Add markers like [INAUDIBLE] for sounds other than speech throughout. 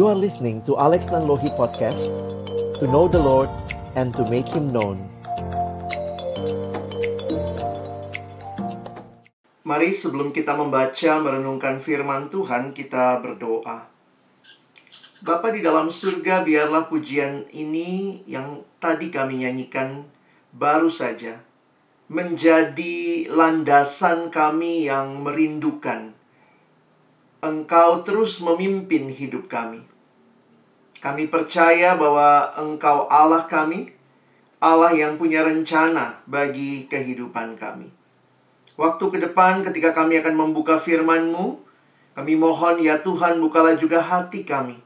You are listening to Alex Nanlohi Podcast To know the Lord and to make Him known Mari sebelum kita membaca merenungkan firman Tuhan kita berdoa Bapa di dalam surga biarlah pujian ini yang tadi kami nyanyikan baru saja menjadi landasan kami yang merindukan Engkau terus memimpin hidup kami. Kami percaya bahwa Engkau Allah kami, Allah yang punya rencana bagi kehidupan kami. Waktu ke depan ketika kami akan membuka firman-Mu, kami mohon ya Tuhan bukalah juga hati kami.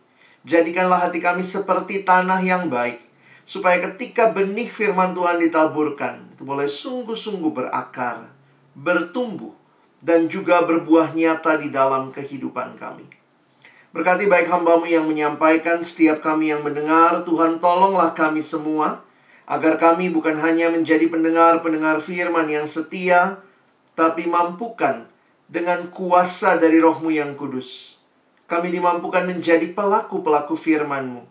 Jadikanlah hati kami seperti tanah yang baik, supaya ketika benih firman Tuhan ditaburkan, itu boleh sungguh-sungguh berakar, bertumbuh, dan juga berbuah nyata di dalam kehidupan kami. Berkati baik hambamu yang menyampaikan, setiap kami yang mendengar, Tuhan tolonglah kami semua, agar kami bukan hanya menjadi pendengar-pendengar firman yang setia, tapi mampukan dengan kuasa dari rohmu yang kudus. Kami dimampukan menjadi pelaku-pelaku firman-Mu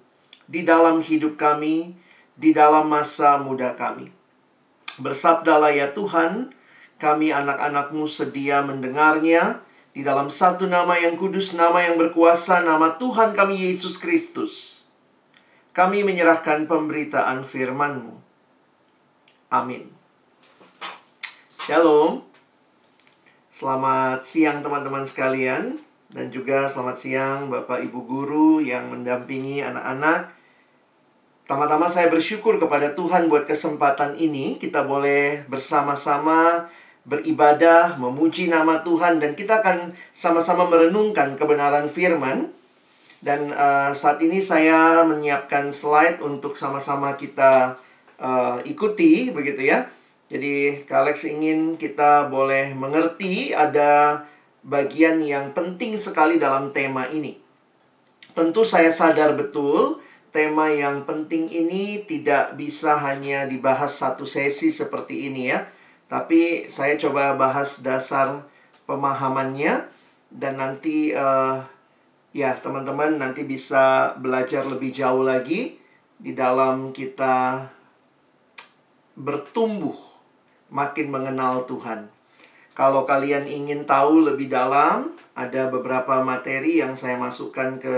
di dalam hidup kami, di dalam masa muda kami. Bersabdalah ya Tuhan, kami anak-anakmu sedia mendengarnya di dalam satu nama yang kudus, nama yang berkuasa, nama Tuhan kami Yesus Kristus. Kami menyerahkan pemberitaan firman-Mu. Amin. Shalom. Selamat siang teman-teman sekalian dan juga selamat siang Bapak Ibu guru yang mendampingi anak-anak. Tama-tama saya bersyukur kepada Tuhan buat kesempatan ini kita boleh bersama-sama beribadah, memuji nama Tuhan dan kita akan sama-sama merenungkan kebenaran firman. Dan uh, saat ini saya menyiapkan slide untuk sama-sama kita uh, ikuti begitu ya. Jadi Kalex ingin kita boleh mengerti ada bagian yang penting sekali dalam tema ini. Tentu saya sadar betul tema yang penting ini tidak bisa hanya dibahas satu sesi seperti ini ya tapi saya coba bahas dasar pemahamannya dan nanti uh, ya teman-teman nanti bisa belajar lebih jauh lagi di dalam kita bertumbuh makin mengenal Tuhan. Kalau kalian ingin tahu lebih dalam, ada beberapa materi yang saya masukkan ke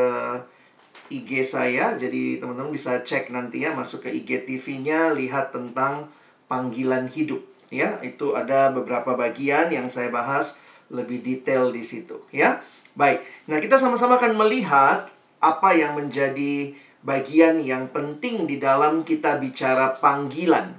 IG saya. Jadi teman-teman bisa cek nanti ya masuk ke IG TV-nya lihat tentang panggilan hidup ya itu ada beberapa bagian yang saya bahas lebih detail di situ ya. Baik nah kita sama-sama akan melihat apa yang menjadi bagian yang penting di dalam kita bicara panggilan.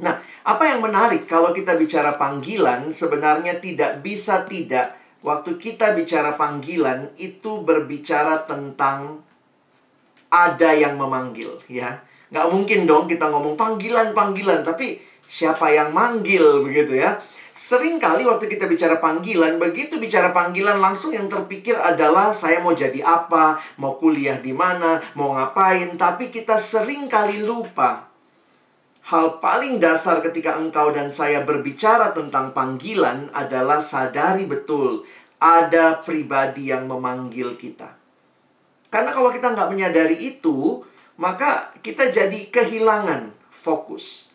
Nah apa yang menarik kalau kita bicara panggilan sebenarnya tidak bisa tidak waktu kita bicara panggilan itu berbicara tentang ada yang memanggil ya. Nggak mungkin dong kita ngomong panggilan panggilan tapi siapa yang manggil begitu ya. Sering kali waktu kita bicara panggilan, begitu bicara panggilan langsung yang terpikir adalah saya mau jadi apa, mau kuliah di mana, mau ngapain, tapi kita sering kali lupa. Hal paling dasar ketika engkau dan saya berbicara tentang panggilan adalah sadari betul ada pribadi yang memanggil kita. Karena kalau kita nggak menyadari itu, maka kita jadi kehilangan fokus.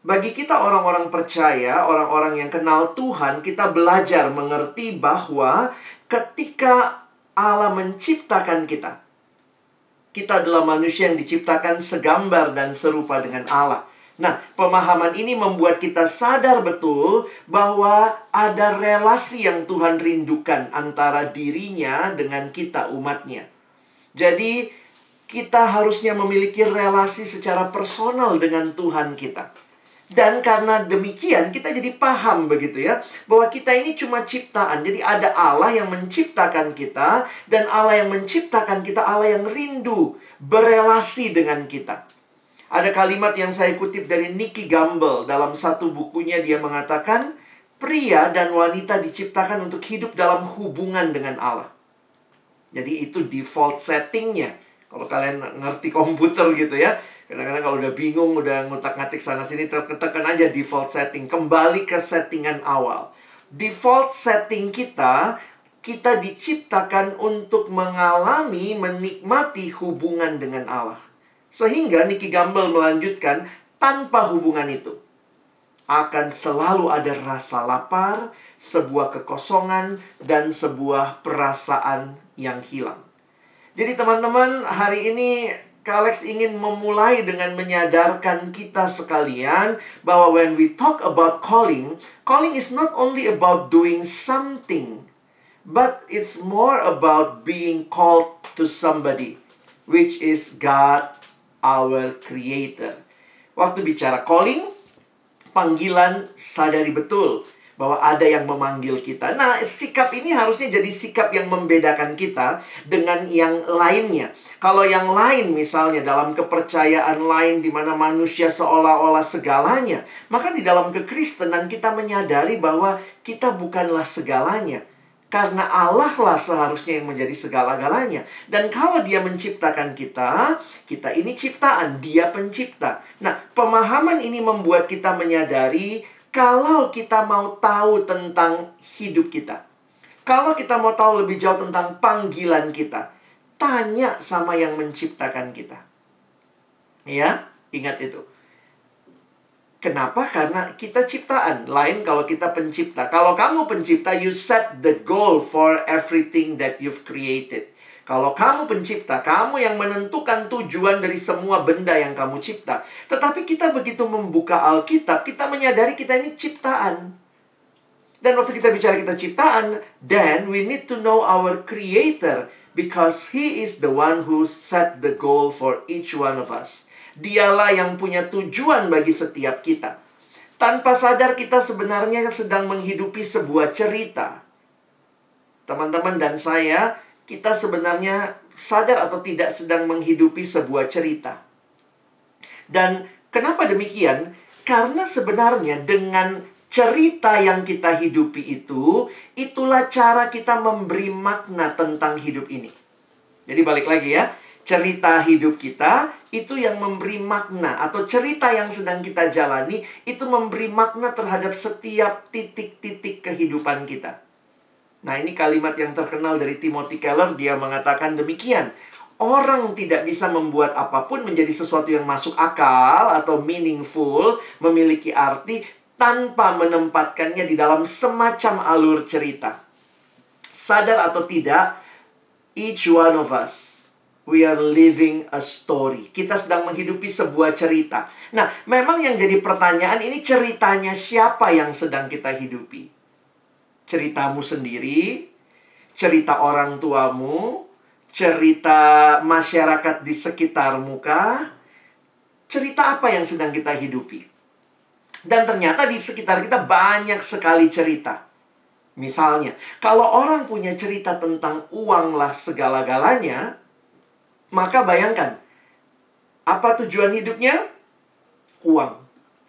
Bagi kita orang-orang percaya, orang-orang yang kenal Tuhan, kita belajar mengerti bahwa ketika Allah menciptakan kita, kita adalah manusia yang diciptakan segambar dan serupa dengan Allah. Nah, pemahaman ini membuat kita sadar betul bahwa ada relasi yang Tuhan rindukan antara dirinya dengan kita umatnya. Jadi, kita harusnya memiliki relasi secara personal dengan Tuhan kita. Dan karena demikian kita jadi paham begitu ya bahwa kita ini cuma ciptaan. Jadi ada Allah yang menciptakan kita dan Allah yang menciptakan kita Allah yang rindu berelasi dengan kita. Ada kalimat yang saya kutip dari Nicky Gamble dalam satu bukunya dia mengatakan pria dan wanita diciptakan untuk hidup dalam hubungan dengan Allah. Jadi itu default settingnya. Kalau kalian ngerti komputer gitu ya, Kadang-kadang kalau udah bingung, udah ngutak-ngatik sana-sini, tekan aja default setting. Kembali ke settingan awal. Default setting kita, kita diciptakan untuk mengalami, menikmati hubungan dengan Allah. Sehingga Nicky Gamble melanjutkan, tanpa hubungan itu, akan selalu ada rasa lapar, sebuah kekosongan, dan sebuah perasaan yang hilang. Jadi teman-teman, hari ini Kalex ingin memulai dengan menyadarkan kita sekalian bahwa when we talk about calling, calling is not only about doing something, but it's more about being called to somebody, which is God, our Creator. Waktu bicara calling, panggilan sadari betul bahwa ada yang memanggil kita. Nah, sikap ini harusnya jadi sikap yang membedakan kita dengan yang lainnya. Kalau yang lain misalnya dalam kepercayaan lain di mana manusia seolah-olah segalanya, maka di dalam kekristenan kita menyadari bahwa kita bukanlah segalanya. Karena Allah lah seharusnya yang menjadi segala-galanya. Dan kalau dia menciptakan kita, kita ini ciptaan, dia pencipta. Nah, pemahaman ini membuat kita menyadari kalau kita mau tahu tentang hidup kita, kalau kita mau tahu lebih jauh tentang panggilan kita, tanya sama yang menciptakan kita. Ya, ingat itu. Kenapa? Karena kita ciptaan. Lain kalau kita pencipta. Kalau kamu pencipta, you set the goal for everything that you've created. Kalau kamu pencipta, kamu yang menentukan tujuan dari semua benda yang kamu cipta. Tetapi kita begitu membuka Alkitab, kita menyadari kita ini ciptaan. Dan waktu kita bicara kita ciptaan, then we need to know our creator because he is the one who set the goal for each one of us. Dialah yang punya tujuan bagi setiap kita. Tanpa sadar kita sebenarnya sedang menghidupi sebuah cerita. Teman-teman dan saya kita sebenarnya sadar atau tidak sedang menghidupi sebuah cerita. Dan kenapa demikian? Karena sebenarnya dengan cerita yang kita hidupi itu, itulah cara kita memberi makna tentang hidup ini. Jadi balik lagi ya, cerita hidup kita itu yang memberi makna atau cerita yang sedang kita jalani itu memberi makna terhadap setiap titik-titik kehidupan kita. Nah, ini kalimat yang terkenal dari Timothy Keller. Dia mengatakan demikian. Orang tidak bisa membuat apa pun menjadi sesuatu yang masuk akal atau meaningful, memiliki arti tanpa menempatkannya di dalam semacam alur cerita. Sadar atau tidak, each one of us, we are living a story. Kita sedang menghidupi sebuah cerita. Nah, memang yang jadi pertanyaan ini ceritanya siapa yang sedang kita hidupi? Ceritamu sendiri, cerita orang tuamu, cerita masyarakat di sekitarmu kah? Cerita apa yang sedang kita hidupi? Dan ternyata di sekitar kita banyak sekali cerita. Misalnya, kalau orang punya cerita tentang uanglah segala-galanya, maka bayangkan, apa tujuan hidupnya? Uang.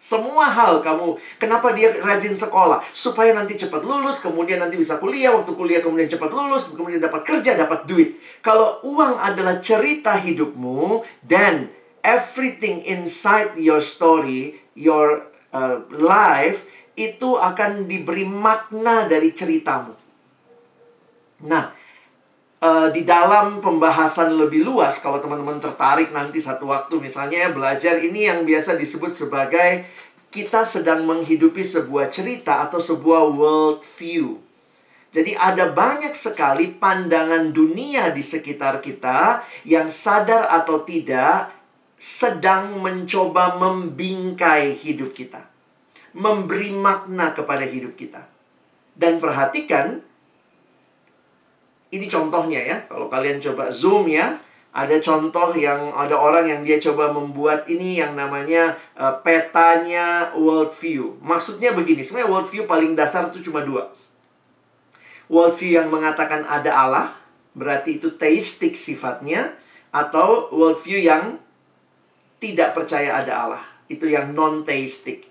Semua hal kamu, kenapa dia rajin sekolah? Supaya nanti cepat lulus, kemudian nanti bisa kuliah, waktu kuliah kemudian cepat lulus, kemudian dapat kerja, dapat duit. Kalau uang adalah cerita hidupmu, dan everything inside your story, your uh, life, itu akan diberi makna dari ceritamu. Nah, uh, di dalam pembahasan lebih luas kalau teman-teman tertarik nanti satu waktu misalnya ya belajar ini yang biasa disebut sebagai kita sedang menghidupi sebuah cerita atau sebuah world view. Jadi ada banyak sekali pandangan dunia di sekitar kita yang sadar atau tidak sedang mencoba membingkai hidup kita. Memberi makna kepada hidup kita. Dan perhatikan, ini contohnya ya. Kalau kalian coba zoom ya, ada contoh yang ada orang yang dia coba membuat ini yang namanya uh, petanya world view. Maksudnya begini, sebenarnya world view paling dasar itu cuma dua. World view yang mengatakan ada Allah, berarti itu teistik sifatnya, atau world view yang tidak percaya ada Allah, itu yang non teistik.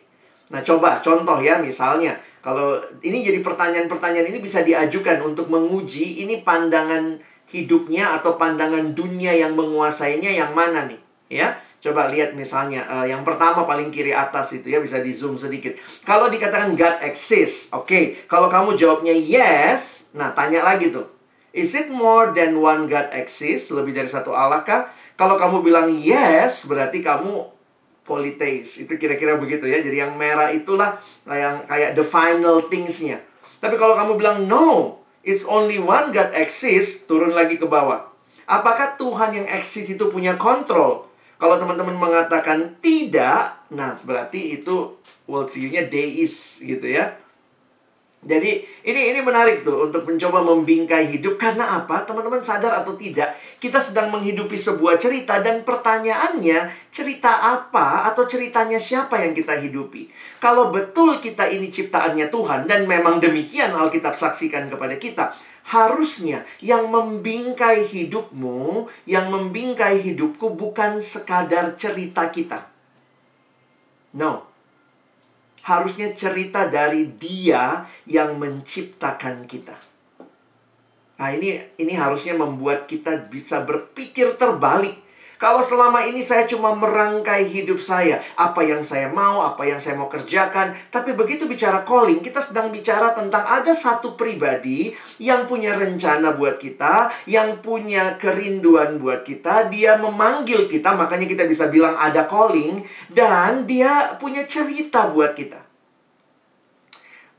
Nah, coba contoh ya, misalnya kalau ini jadi pertanyaan-pertanyaan ini bisa diajukan untuk menguji ini pandangan hidupnya atau pandangan dunia yang menguasainya yang mana nih, ya? Coba lihat misalnya uh, yang pertama paling kiri atas itu ya bisa di zoom sedikit. Kalau dikatakan God exists, oke. Okay. Kalau kamu jawabnya yes, nah tanya lagi tuh. Is it more than one God exists? Lebih dari satu Allah kah? Kalau kamu bilang yes, berarti kamu politeis. Itu kira-kira begitu ya. Jadi yang merah itulah yang kayak the final thingsnya. Tapi kalau kamu bilang no, it's only one God exists, turun lagi ke bawah. Apakah Tuhan yang eksis itu punya kontrol? Kalau teman-teman mengatakan tidak, nah berarti itu worldview-nya deis gitu ya. Jadi ini ini menarik tuh untuk mencoba membingkai hidup karena apa? Teman-teman sadar atau tidak, kita sedang menghidupi sebuah cerita dan pertanyaannya cerita apa atau ceritanya siapa yang kita hidupi? Kalau betul kita ini ciptaannya Tuhan dan memang demikian Alkitab saksikan kepada kita, harusnya yang membingkai hidupmu, yang membingkai hidupku bukan sekadar cerita kita. No, harusnya cerita dari dia yang menciptakan kita. Nah, ini ini harusnya membuat kita bisa berpikir terbalik kalau selama ini saya cuma merangkai hidup saya, apa yang saya mau, apa yang saya mau kerjakan, tapi begitu bicara calling, kita sedang bicara tentang ada satu pribadi yang punya rencana buat kita, yang punya kerinduan buat kita, dia memanggil kita, makanya kita bisa bilang ada calling, dan dia punya cerita buat kita.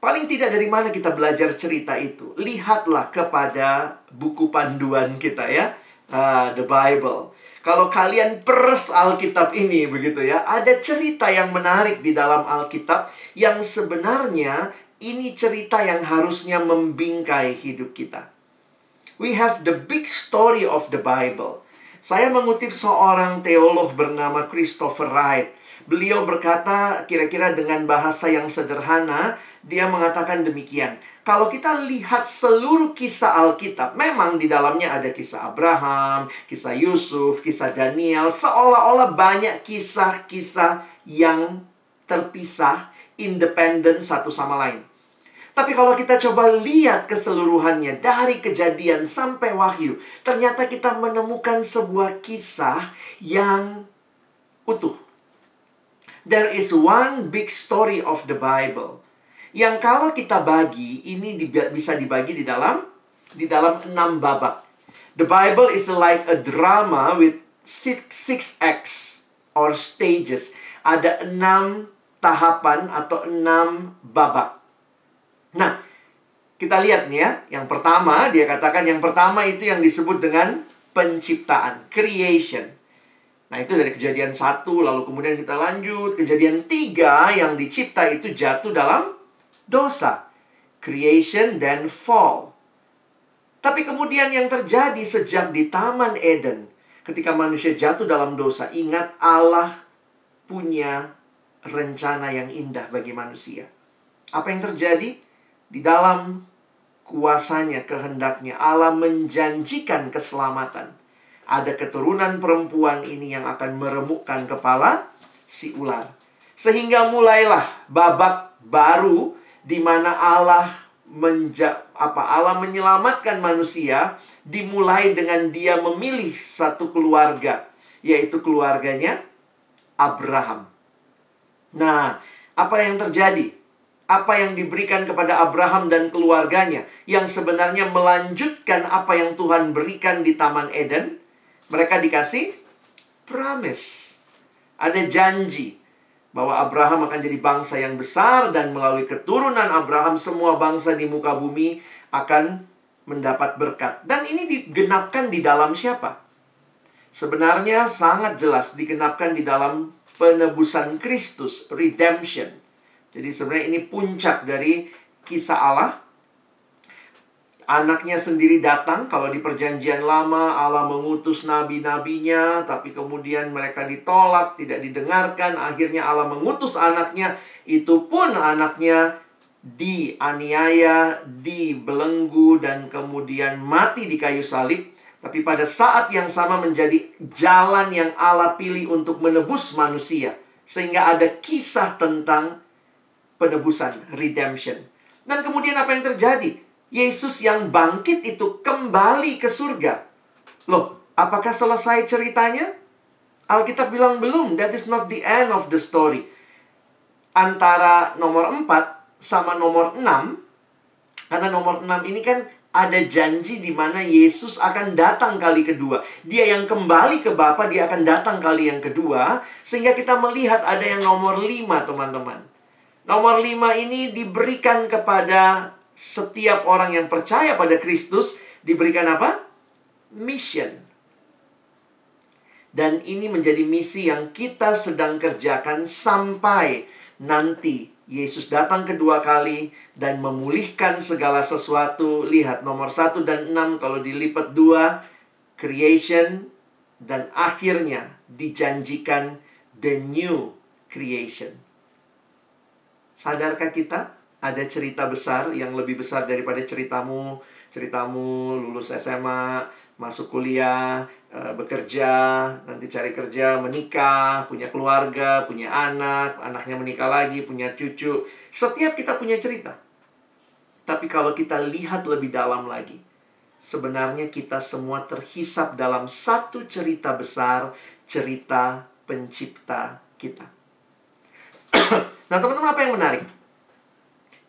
Paling tidak dari mana kita belajar cerita itu? Lihatlah kepada buku panduan kita ya, uh, the Bible. Kalau kalian pers Alkitab ini begitu ya, ada cerita yang menarik di dalam Alkitab yang sebenarnya ini cerita yang harusnya membingkai hidup kita. We have the big story of the Bible. Saya mengutip seorang teolog bernama Christopher Wright. Beliau berkata kira-kira dengan bahasa yang sederhana, dia mengatakan demikian. Kalau kita lihat seluruh kisah Alkitab, memang di dalamnya ada kisah Abraham, kisah Yusuf, kisah Daniel, seolah-olah banyak kisah-kisah yang terpisah, independen satu sama lain. Tapi kalau kita coba lihat keseluruhannya dari kejadian sampai wahyu, ternyata kita menemukan sebuah kisah yang utuh. There is one big story of the Bible yang kalau kita bagi ini bisa dibagi di dalam di dalam enam babak. The Bible is like a drama with six, six acts or stages. Ada enam tahapan atau enam babak. Nah, kita lihat nih ya. Yang pertama, dia katakan yang pertama itu yang disebut dengan penciptaan, creation. Nah, itu dari kejadian satu, lalu kemudian kita lanjut. Kejadian tiga yang dicipta itu jatuh dalam dosa. Creation dan fall. Tapi kemudian yang terjadi sejak di Taman Eden, ketika manusia jatuh dalam dosa, ingat Allah punya rencana yang indah bagi manusia. Apa yang terjadi? Di dalam kuasanya, kehendaknya, Allah menjanjikan keselamatan. Ada keturunan perempuan ini yang akan meremukkan kepala si ular. Sehingga mulailah babak baru di mana Allah menja apa Allah menyelamatkan manusia dimulai dengan dia memilih satu keluarga yaitu keluarganya Abraham. Nah, apa yang terjadi? Apa yang diberikan kepada Abraham dan keluarganya yang sebenarnya melanjutkan apa yang Tuhan berikan di Taman Eden? Mereka dikasih promise. Ada janji bahwa Abraham akan jadi bangsa yang besar dan melalui keturunan Abraham semua bangsa di muka bumi akan mendapat berkat. Dan ini digenapkan di dalam siapa? Sebenarnya sangat jelas digenapkan di dalam penebusan Kristus, redemption. Jadi sebenarnya ini puncak dari kisah Allah Anaknya sendiri datang, kalau di perjanjian lama Allah mengutus nabi-nabinya, tapi kemudian mereka ditolak, tidak didengarkan, akhirnya Allah mengutus anaknya, itu pun anaknya dianiaya, dibelenggu, dan kemudian mati di kayu salib. Tapi pada saat yang sama menjadi jalan yang Allah pilih untuk menebus manusia. Sehingga ada kisah tentang penebusan, redemption. Dan kemudian apa yang terjadi? Yesus yang bangkit itu kembali ke surga. Loh, apakah selesai ceritanya? Alkitab bilang belum, that is not the end of the story. Antara nomor 4 sama nomor 6, karena nomor 6 ini kan ada janji di mana Yesus akan datang kali kedua. Dia yang kembali ke Bapa, dia akan datang kali yang kedua. Sehingga kita melihat ada yang nomor 5, teman-teman. Nomor 5 ini diberikan kepada setiap orang yang percaya pada Kristus. Diberikan apa? Mission. Dan ini menjadi misi yang kita sedang kerjakan sampai nanti Yesus datang kedua kali dan memulihkan segala sesuatu. Lihat nomor satu dan enam kalau dilipat dua, creation dan akhirnya dijanjikan the new creation. Sadarkah kita ada cerita besar yang lebih besar daripada ceritamu, ceritamu lulus SMA, masuk kuliah, uh, bekerja, nanti cari kerja, menikah, punya keluarga, punya anak, anaknya menikah lagi, punya cucu. Setiap kita punya cerita. Tapi kalau kita lihat lebih dalam lagi, sebenarnya kita semua terhisap dalam satu cerita besar, cerita pencipta kita. [CLEARS THROAT] nah, teman-teman apa yang menarik?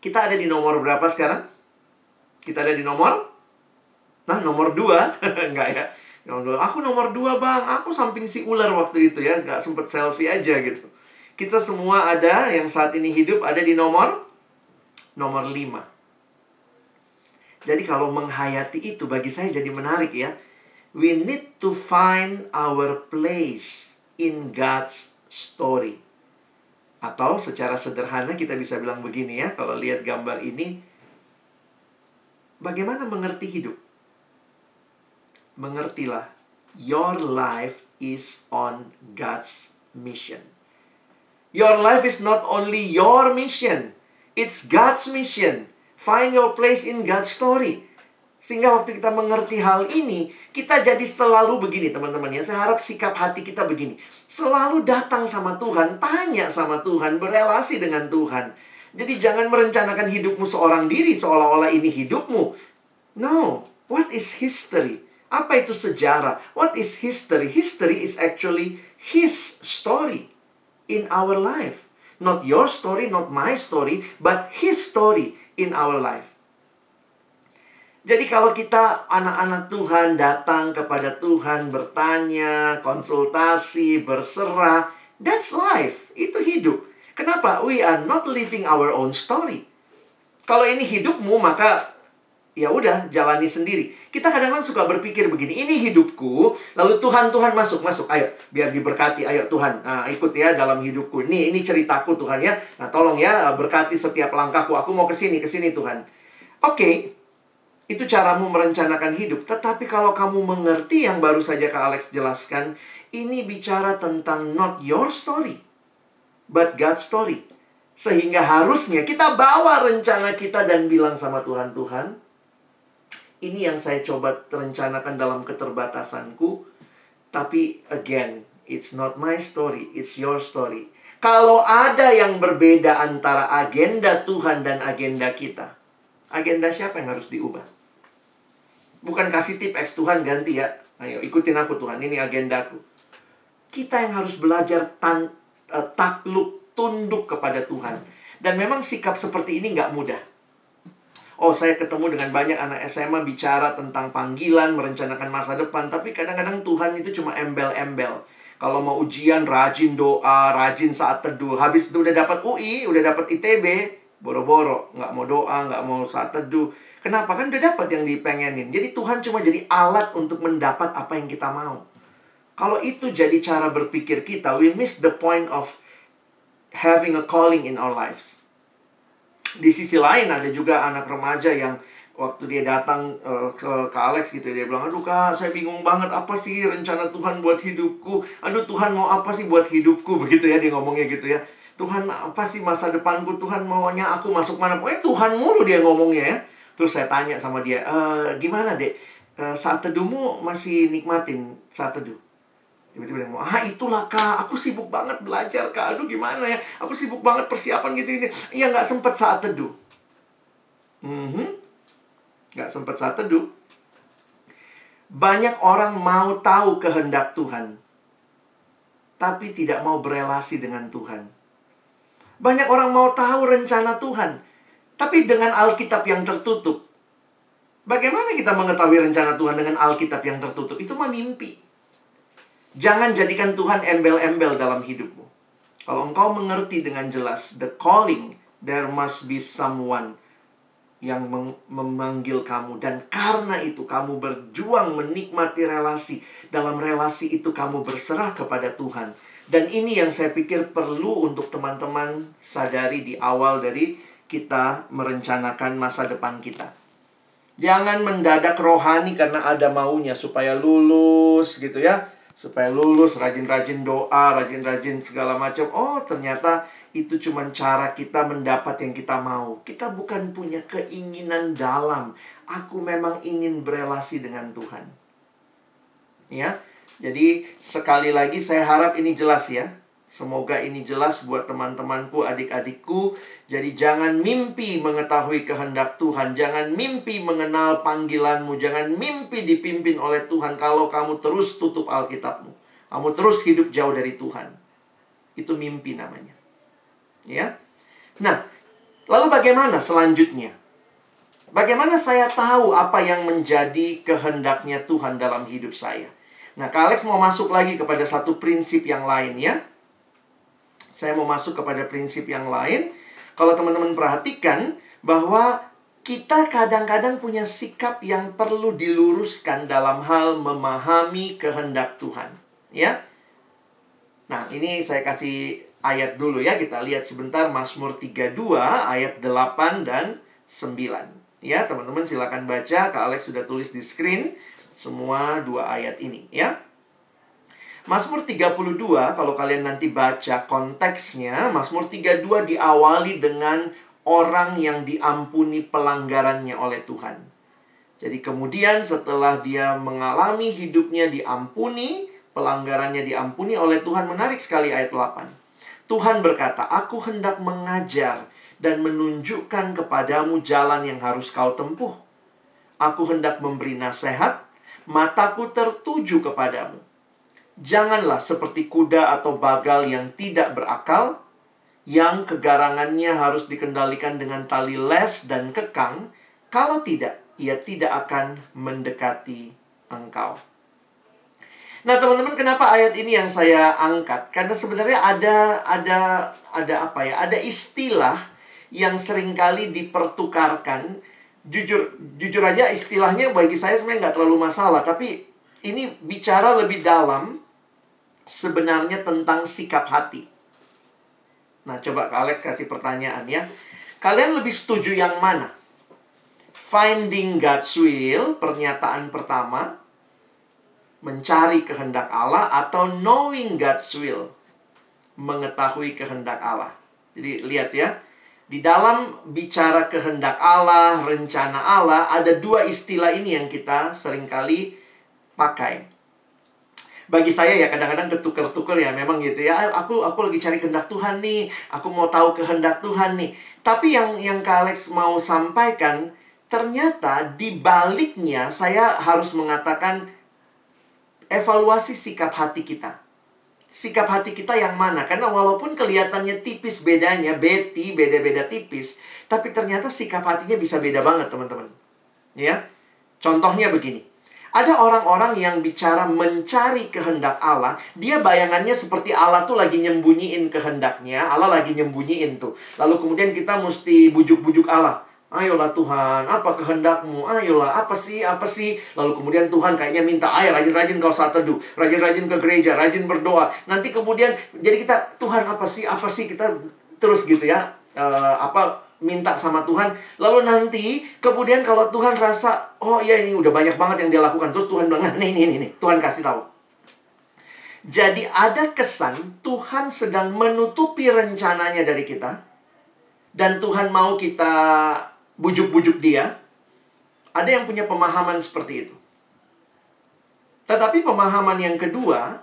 Kita ada di nomor berapa sekarang? Kita ada di nomor Nah, nomor dua, [LAUGHS] enggak ya. Nomor dua, aku nomor dua bang, aku samping si ular waktu itu ya, nggak sempet selfie aja gitu. Kita semua ada yang saat ini hidup ada di nomor nomor lima. Jadi kalau menghayati itu bagi saya jadi menarik ya. We need to find our place in God's story. Atau secara sederhana kita bisa bilang begini ya, kalau lihat gambar ini, bagaimana mengerti hidup? mengertilah, your life is on God's mission. Your life is not only your mission, it's God's mission. Find your place in God's story. Sehingga waktu kita mengerti hal ini, kita jadi selalu begini teman-teman ya. Saya harap sikap hati kita begini. Selalu datang sama Tuhan, tanya sama Tuhan, berelasi dengan Tuhan. Jadi jangan merencanakan hidupmu seorang diri seolah-olah ini hidupmu. No, what is history? Apa itu sejarah? What is history? History is actually his story in our life. Not your story, not my story, but his story in our life. Jadi kalau kita anak-anak Tuhan datang kepada Tuhan bertanya, konsultasi, berserah, that's life. Itu hidup. Kenapa? We are not living our own story. Kalau ini hidupmu, maka ya udah jalani sendiri. Kita kadang-kadang suka berpikir begini, ini hidupku, lalu Tuhan Tuhan masuk masuk, ayo biar diberkati, ayo Tuhan nah, ikut ya dalam hidupku. Nih ini ceritaku Tuhan ya. Nah tolong ya berkati setiap langkahku. Aku mau ke sini ke sini Tuhan. Oke, okay, itu caramu merencanakan hidup. Tetapi kalau kamu mengerti yang baru saja Kak Alex jelaskan, ini bicara tentang not your story, but God's story. Sehingga harusnya kita bawa rencana kita dan bilang sama Tuhan, Tuhan, ini yang saya coba rencanakan dalam keterbatasanku. Tapi again, it's not my story, it's your story. Kalau ada yang berbeda antara agenda Tuhan dan agenda kita, agenda siapa yang harus diubah? Bukan kasih tip X Tuhan ganti ya. Ayo ikutin aku Tuhan, ini agendaku. Kita yang harus belajar tan, uh, takluk, tunduk kepada Tuhan. Dan memang sikap seperti ini nggak mudah. Oh, saya ketemu dengan banyak anak SMA bicara tentang panggilan, merencanakan masa depan, tapi kadang-kadang Tuhan itu cuma embel-embel. Kalau mau ujian rajin doa, rajin saat teduh. Habis itu udah dapat UI, udah dapat ITB, boro-boro, nggak mau doa, nggak mau saat teduh. Kenapa? Kan udah dapat yang dipengenin. Jadi Tuhan cuma jadi alat untuk mendapat apa yang kita mau. Kalau itu jadi cara berpikir kita, we miss the point of having a calling in our lives. Di sisi lain ada juga anak remaja yang waktu dia datang uh, ke, ke Alex gitu dia bilang aduh kak saya bingung banget apa sih rencana Tuhan buat hidupku? Aduh Tuhan mau apa sih buat hidupku? [LAUGHS] Begitu ya dia ngomongnya gitu ya. Tuhan apa sih masa depanku? Tuhan maunya aku masuk mana? Pokoknya Tuhan mulu dia ngomongnya ya terus saya tanya sama dia e, gimana dek e, saat teduhmu masih nikmatin saat teduh Tiba-tiba dia ngomong, ah itulah kak, aku sibuk banget belajar kak. Aduh gimana ya, aku sibuk banget persiapan gitu-gitu. Iya nggak sempet saat teduh. Mm -hmm. Nggak sempet saat teduh. Banyak orang mau tahu kehendak Tuhan. tapi tidak mau berelasi dengan Tuhan. Banyak orang mau tahu rencana Tuhan, tapi dengan Alkitab yang tertutup. Bagaimana kita mengetahui rencana Tuhan dengan Alkitab yang tertutup? Itu mah mimpi. Jangan jadikan Tuhan embel-embel dalam hidupmu. Kalau engkau mengerti dengan jelas the calling, there must be someone yang memanggil kamu dan karena itu kamu berjuang menikmati relasi. Dalam relasi itu kamu berserah kepada Tuhan. Dan ini yang saya pikir perlu untuk teman-teman sadari di awal dari kita merencanakan masa depan kita. Jangan mendadak rohani karena ada maunya supaya lulus gitu ya. Supaya lulus, rajin-rajin doa, rajin-rajin segala macam. Oh, ternyata itu cuma cara kita mendapat yang kita mau. Kita bukan punya keinginan dalam. Aku memang ingin berelasi dengan Tuhan. Ya. Jadi sekali lagi saya harap ini jelas ya. Semoga ini jelas buat teman-temanku, adik-adikku. Jadi jangan mimpi mengetahui kehendak Tuhan, jangan mimpi mengenal panggilanmu, jangan mimpi dipimpin oleh Tuhan kalau kamu terus tutup Alkitabmu. Kamu terus hidup jauh dari Tuhan. Itu mimpi namanya. Ya. Nah, lalu bagaimana selanjutnya? Bagaimana saya tahu apa yang menjadi kehendaknya Tuhan dalam hidup saya? Nah, Kak Alex mau masuk lagi kepada satu prinsip yang lain ya. Saya mau masuk kepada prinsip yang lain. Kalau teman-teman perhatikan bahwa kita kadang-kadang punya sikap yang perlu diluruskan dalam hal memahami kehendak Tuhan, ya. Nah, ini saya kasih ayat dulu ya. Kita lihat sebentar Mazmur 32 ayat 8 dan 9. Ya, teman-teman silakan baca. Kak Alex sudah tulis di screen semua dua ayat ini ya. Mazmur 32 kalau kalian nanti baca konteksnya, Mazmur 32 diawali dengan orang yang diampuni pelanggarannya oleh Tuhan. Jadi kemudian setelah dia mengalami hidupnya diampuni, pelanggarannya diampuni oleh Tuhan, menarik sekali ayat 8. Tuhan berkata, "Aku hendak mengajar dan menunjukkan kepadamu jalan yang harus kau tempuh. Aku hendak memberi nasihat, mataku tertuju kepadamu. Janganlah seperti kuda atau bagal yang tidak berakal, yang kegarangannya harus dikendalikan dengan tali les dan kekang. Kalau tidak, ia tidak akan mendekati engkau." Nah, teman-teman, kenapa ayat ini yang saya angkat? Karena sebenarnya ada ada ada apa ya? Ada istilah yang sering kali dipertukarkan. Jujur jujur aja istilahnya bagi saya sebenarnya nggak terlalu masalah, tapi ini bicara lebih dalam sebenarnya tentang sikap hati. Nah, coba Kak Alex kasih pertanyaan ya. Kalian lebih setuju yang mana? Finding God's will, pernyataan pertama, mencari kehendak Allah atau knowing God's will, mengetahui kehendak Allah. Jadi lihat ya, di dalam bicara kehendak Allah, rencana Allah, ada dua istilah ini yang kita sering kali pakai. Bagi saya ya kadang-kadang ketuker-tuker ya memang gitu ya. Aku aku lagi cari kehendak Tuhan nih. Aku mau tahu kehendak Tuhan nih. Tapi yang yang Kak Alex mau sampaikan ternyata di baliknya saya harus mengatakan evaluasi sikap hati kita. Sikap hati kita yang mana? Karena walaupun kelihatannya tipis bedanya, Betty beda-beda tipis, tapi ternyata sikap hatinya bisa beda banget, teman-teman. Ya. Contohnya begini. Ada orang-orang yang bicara mencari kehendak Allah, dia bayangannya seperti Allah tuh lagi nyembunyiin kehendaknya, Allah lagi nyembunyiin tuh. Lalu kemudian kita mesti bujuk-bujuk Allah. Ayolah Tuhan, apa kehendakmu? Ayolah, apa sih, apa sih? Lalu kemudian Tuhan kayaknya minta, ayo rajin-rajin kau saat teduh. Rajin-rajin ke gereja, rajin berdoa. Nanti kemudian, jadi kita, Tuhan apa sih, apa sih? Kita terus gitu ya. Uh, apa minta sama Tuhan. Lalu nanti kemudian kalau Tuhan rasa, oh iya ini udah banyak banget yang dia lakukan. Terus Tuhan bilang, nah nih, nih, nih. Tuhan kasih tahu. Jadi ada kesan Tuhan sedang menutupi rencananya dari kita. Dan Tuhan mau kita bujuk-bujuk dia. Ada yang punya pemahaman seperti itu. Tetapi pemahaman yang kedua,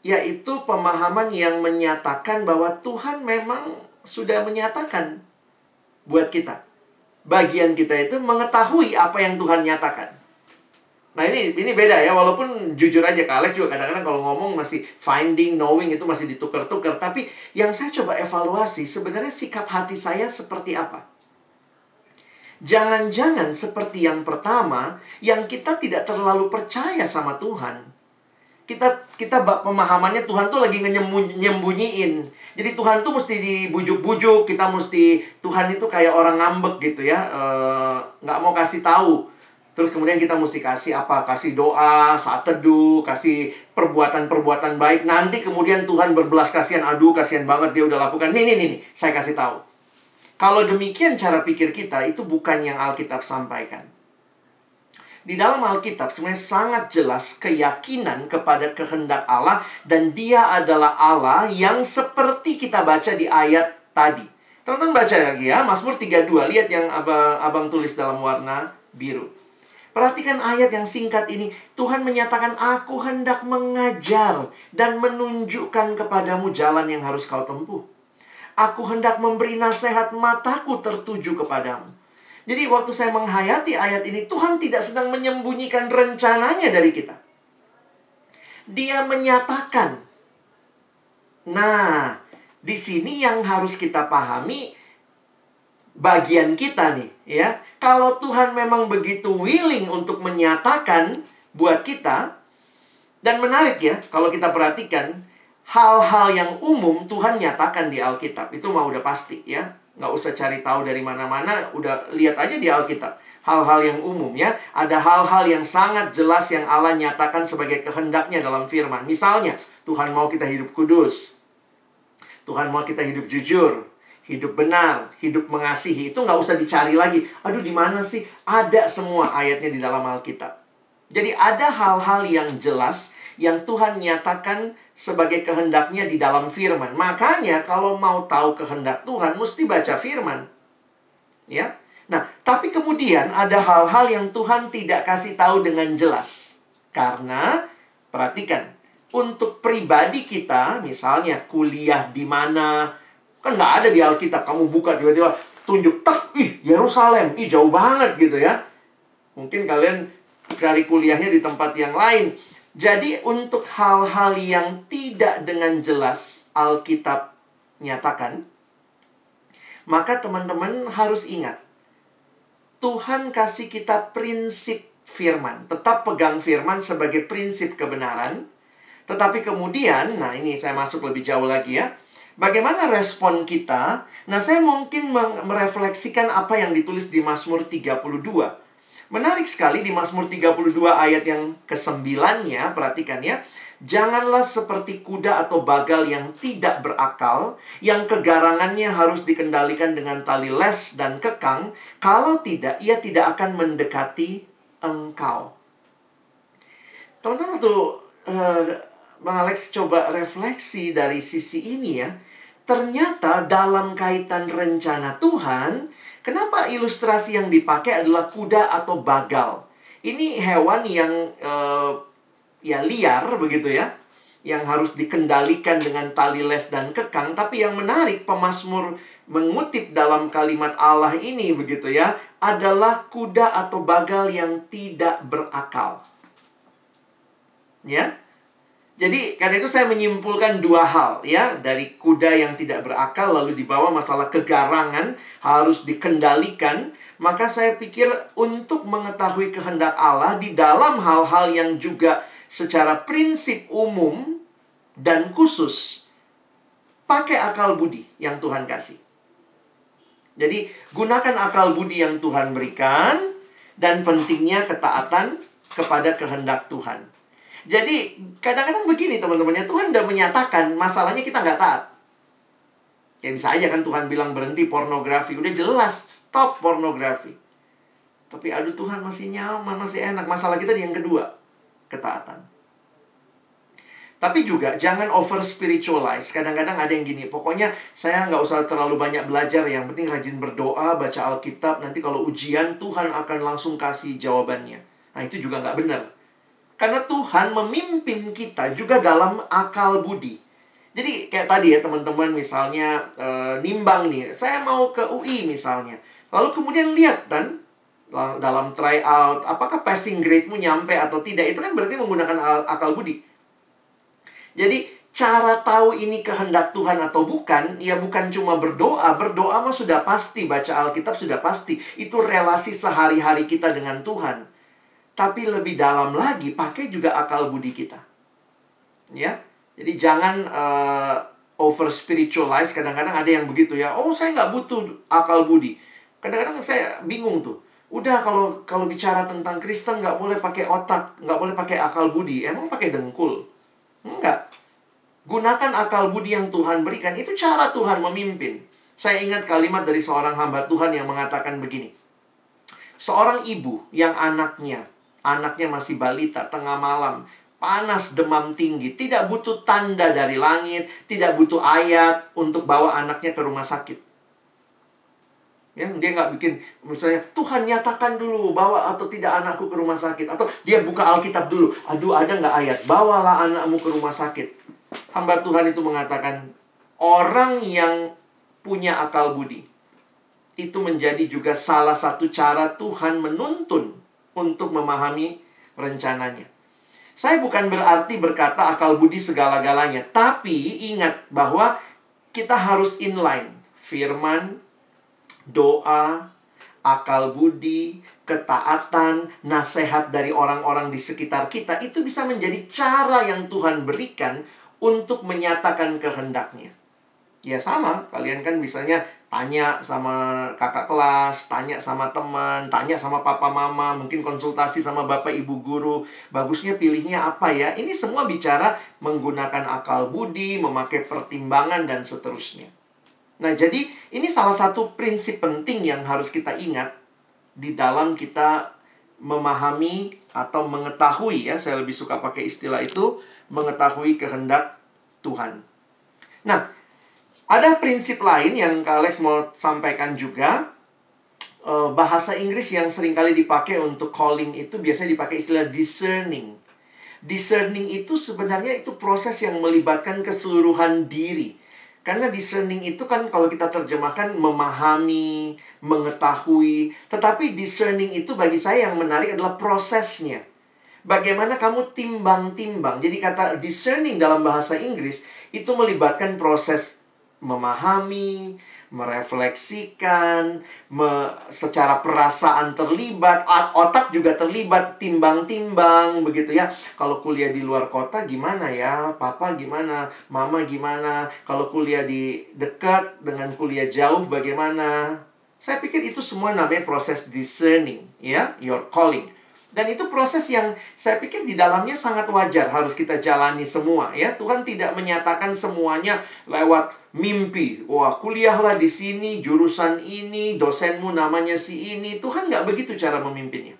yaitu pemahaman yang menyatakan bahwa Tuhan memang sudah menyatakan buat kita. Bagian kita itu mengetahui apa yang Tuhan nyatakan. Nah ini ini beda ya, walaupun jujur aja Kak juga kadang-kadang kalau ngomong masih finding, knowing itu masih ditukar-tukar. Tapi yang saya coba evaluasi sebenarnya sikap hati saya seperti apa. Jangan-jangan seperti yang pertama, yang kita tidak terlalu percaya sama Tuhan. Kita kita pemahamannya Tuhan tuh lagi nyembunyiin. Jadi Tuhan tuh mesti dibujuk-bujuk, kita mesti Tuhan itu kayak orang ngambek gitu ya, nggak e, mau kasih tahu Terus kemudian kita mesti kasih apa? Kasih doa, saat teduh, kasih perbuatan-perbuatan baik. Nanti kemudian Tuhan berbelas kasihan. Aduh, kasihan banget dia udah lakukan. Nih, nih, nih, nih. Saya kasih tahu. Kalau demikian cara pikir kita, itu bukan yang Alkitab sampaikan. Di dalam Alkitab sebenarnya sangat jelas keyakinan kepada kehendak Allah dan dia adalah Allah yang seperti kita baca di ayat tadi. Teman-teman baca lagi ya, Mazmur 32. Lihat yang abang, abang tulis dalam warna biru. Perhatikan ayat yang singkat ini. Tuhan menyatakan, "Aku hendak mengajar dan menunjukkan kepadamu jalan yang harus kau tempuh. Aku hendak memberi nasihat mataku tertuju kepadamu." Jadi waktu saya menghayati ayat ini, Tuhan tidak sedang menyembunyikan rencananya dari kita. Dia menyatakan. Nah, di sini yang harus kita pahami bagian kita nih, ya. Kalau Tuhan memang begitu willing untuk menyatakan buat kita dan menarik ya, kalau kita perhatikan hal-hal yang umum Tuhan nyatakan di Alkitab. Itu mah udah pasti ya. Nggak usah cari tahu dari mana-mana, udah lihat aja di Alkitab. Hal-hal yang umum ya. Ada hal-hal yang sangat jelas yang Allah nyatakan sebagai kehendaknya dalam firman. Misalnya, Tuhan mau kita hidup kudus. Tuhan mau kita hidup jujur hidup benar, hidup mengasihi itu nggak usah dicari lagi. Aduh, di mana sih? Ada semua ayatnya di dalam Alkitab. Jadi ada hal-hal yang jelas yang Tuhan nyatakan sebagai kehendaknya di dalam firman. Makanya kalau mau tahu kehendak Tuhan mesti baca firman. Ya. Nah, tapi kemudian ada hal-hal yang Tuhan tidak kasih tahu dengan jelas. Karena perhatikan, untuk pribadi kita, misalnya kuliah di mana, Kan nggak ada di Alkitab. Kamu buka tiba-tiba tunjuk, tak, ih Yerusalem, ih jauh banget gitu ya. Mungkin kalian cari kuliahnya di tempat yang lain. Jadi untuk hal-hal yang tidak dengan jelas Alkitab nyatakan, maka teman-teman harus ingat, Tuhan kasih kita prinsip firman. Tetap pegang firman sebagai prinsip kebenaran. Tetapi kemudian, nah ini saya masuk lebih jauh lagi ya. Bagaimana respon kita? Nah, saya mungkin merefleksikan apa yang ditulis di Mazmur 32. Menarik sekali di Mazmur 32 ayat yang ke-9-nya, perhatikan ya. Janganlah seperti kuda atau bagal yang tidak berakal, yang kegarangannya harus dikendalikan dengan tali les dan kekang, kalau tidak, ia tidak akan mendekati engkau. Teman-teman tuh, uh, Bang Alex coba refleksi dari sisi ini ya. Ternyata dalam kaitan rencana Tuhan, kenapa ilustrasi yang dipakai adalah kuda atau bagal? Ini hewan yang uh, ya liar begitu ya, yang harus dikendalikan dengan tali les dan kekang. Tapi yang menarik, pemazmur mengutip dalam kalimat Allah ini begitu ya, adalah kuda atau bagal yang tidak berakal. Ya, jadi karena itu saya menyimpulkan dua hal ya dari kuda yang tidak berakal lalu dibawa masalah kegarangan harus dikendalikan maka saya pikir untuk mengetahui kehendak Allah di dalam hal-hal yang juga secara prinsip umum dan khusus pakai akal budi yang Tuhan kasih. Jadi gunakan akal budi yang Tuhan berikan dan pentingnya ketaatan kepada kehendak Tuhan. Jadi kadang-kadang begini teman-temannya Tuhan udah menyatakan masalahnya kita nggak taat. Ya bisa aja kan Tuhan bilang berhenti pornografi. Udah jelas stop pornografi. Tapi aduh Tuhan masih nyaman, masih enak. Masalah kita di yang kedua, ketaatan. Tapi juga jangan over spiritualize. Kadang-kadang ada yang gini, pokoknya saya nggak usah terlalu banyak belajar. Yang penting rajin berdoa, baca Alkitab. Nanti kalau ujian Tuhan akan langsung kasih jawabannya. Nah itu juga nggak benar. Karena Tuhan memimpin kita juga dalam akal budi. Jadi kayak tadi ya teman-teman misalnya e, nimbang nih, saya mau ke UI misalnya. Lalu kemudian lihat dan dalam tryout, apakah passing grade-mu nyampe atau tidak? Itu kan berarti menggunakan akal budi. Jadi, cara tahu ini kehendak Tuhan atau bukan, ya bukan cuma berdoa. Berdoa mah sudah pasti, baca Alkitab sudah pasti. Itu relasi sehari-hari kita dengan Tuhan. Tapi lebih dalam lagi, pakai juga akal budi kita. Ya, jadi jangan uh, over spiritualize. Kadang-kadang ada yang begitu ya. Oh, saya nggak butuh akal budi. Kadang-kadang saya bingung tuh Udah kalau kalau bicara tentang Kristen nggak boleh pakai otak, nggak boleh pakai akal budi. Emang pakai dengkul? Enggak. Gunakan akal budi yang Tuhan berikan. Itu cara Tuhan memimpin. Saya ingat kalimat dari seorang hamba Tuhan yang mengatakan begini. Seorang ibu yang anaknya, anaknya masih balita, tengah malam, panas, demam tinggi, tidak butuh tanda dari langit, tidak butuh ayat untuk bawa anaknya ke rumah sakit. Ya, dia nggak bikin misalnya Tuhan nyatakan dulu bawa atau tidak anakku ke rumah sakit atau dia buka Alkitab dulu. Aduh, ada nggak ayat? Bawalah anakmu ke rumah sakit. Hamba Tuhan itu mengatakan orang yang punya akal budi itu menjadi juga salah satu cara Tuhan menuntun untuk memahami rencananya. Saya bukan berarti berkata akal budi segala-galanya, tapi ingat bahwa kita harus inline firman doa, akal budi, ketaatan, nasihat dari orang-orang di sekitar kita itu bisa menjadi cara yang Tuhan berikan untuk menyatakan kehendaknya. Ya sama, kalian kan misalnya tanya sama kakak kelas, tanya sama teman, tanya sama papa mama, mungkin konsultasi sama bapak ibu guru, bagusnya pilihnya apa ya? Ini semua bicara menggunakan akal budi, memakai pertimbangan dan seterusnya. Nah, jadi ini salah satu prinsip penting yang harus kita ingat di dalam kita memahami atau mengetahui ya, saya lebih suka pakai istilah itu, mengetahui kehendak Tuhan. Nah, ada prinsip lain yang Kak Alex mau sampaikan juga. Eh, bahasa Inggris yang sering kali dipakai untuk calling itu biasanya dipakai istilah discerning. Discerning itu sebenarnya itu proses yang melibatkan keseluruhan diri karena discerning itu kan kalau kita terjemahkan memahami, mengetahui. Tetapi discerning itu bagi saya yang menarik adalah prosesnya. Bagaimana kamu timbang-timbang. Jadi kata discerning dalam bahasa Inggris itu melibatkan proses memahami, merefleksikan, me, secara perasaan terlibat, otak juga terlibat, timbang-timbang begitu ya. Kalau kuliah di luar kota gimana ya? Papa gimana? Mama gimana? Kalau kuliah di dekat dengan kuliah jauh bagaimana? Saya pikir itu semua namanya proses discerning, ya, your calling. Dan itu proses yang saya pikir di dalamnya sangat wajar harus kita jalani semua ya. Tuhan tidak menyatakan semuanya lewat mimpi. Wah, kuliahlah di sini, jurusan ini, dosenmu namanya si ini. Tuhan nggak begitu cara memimpinnya.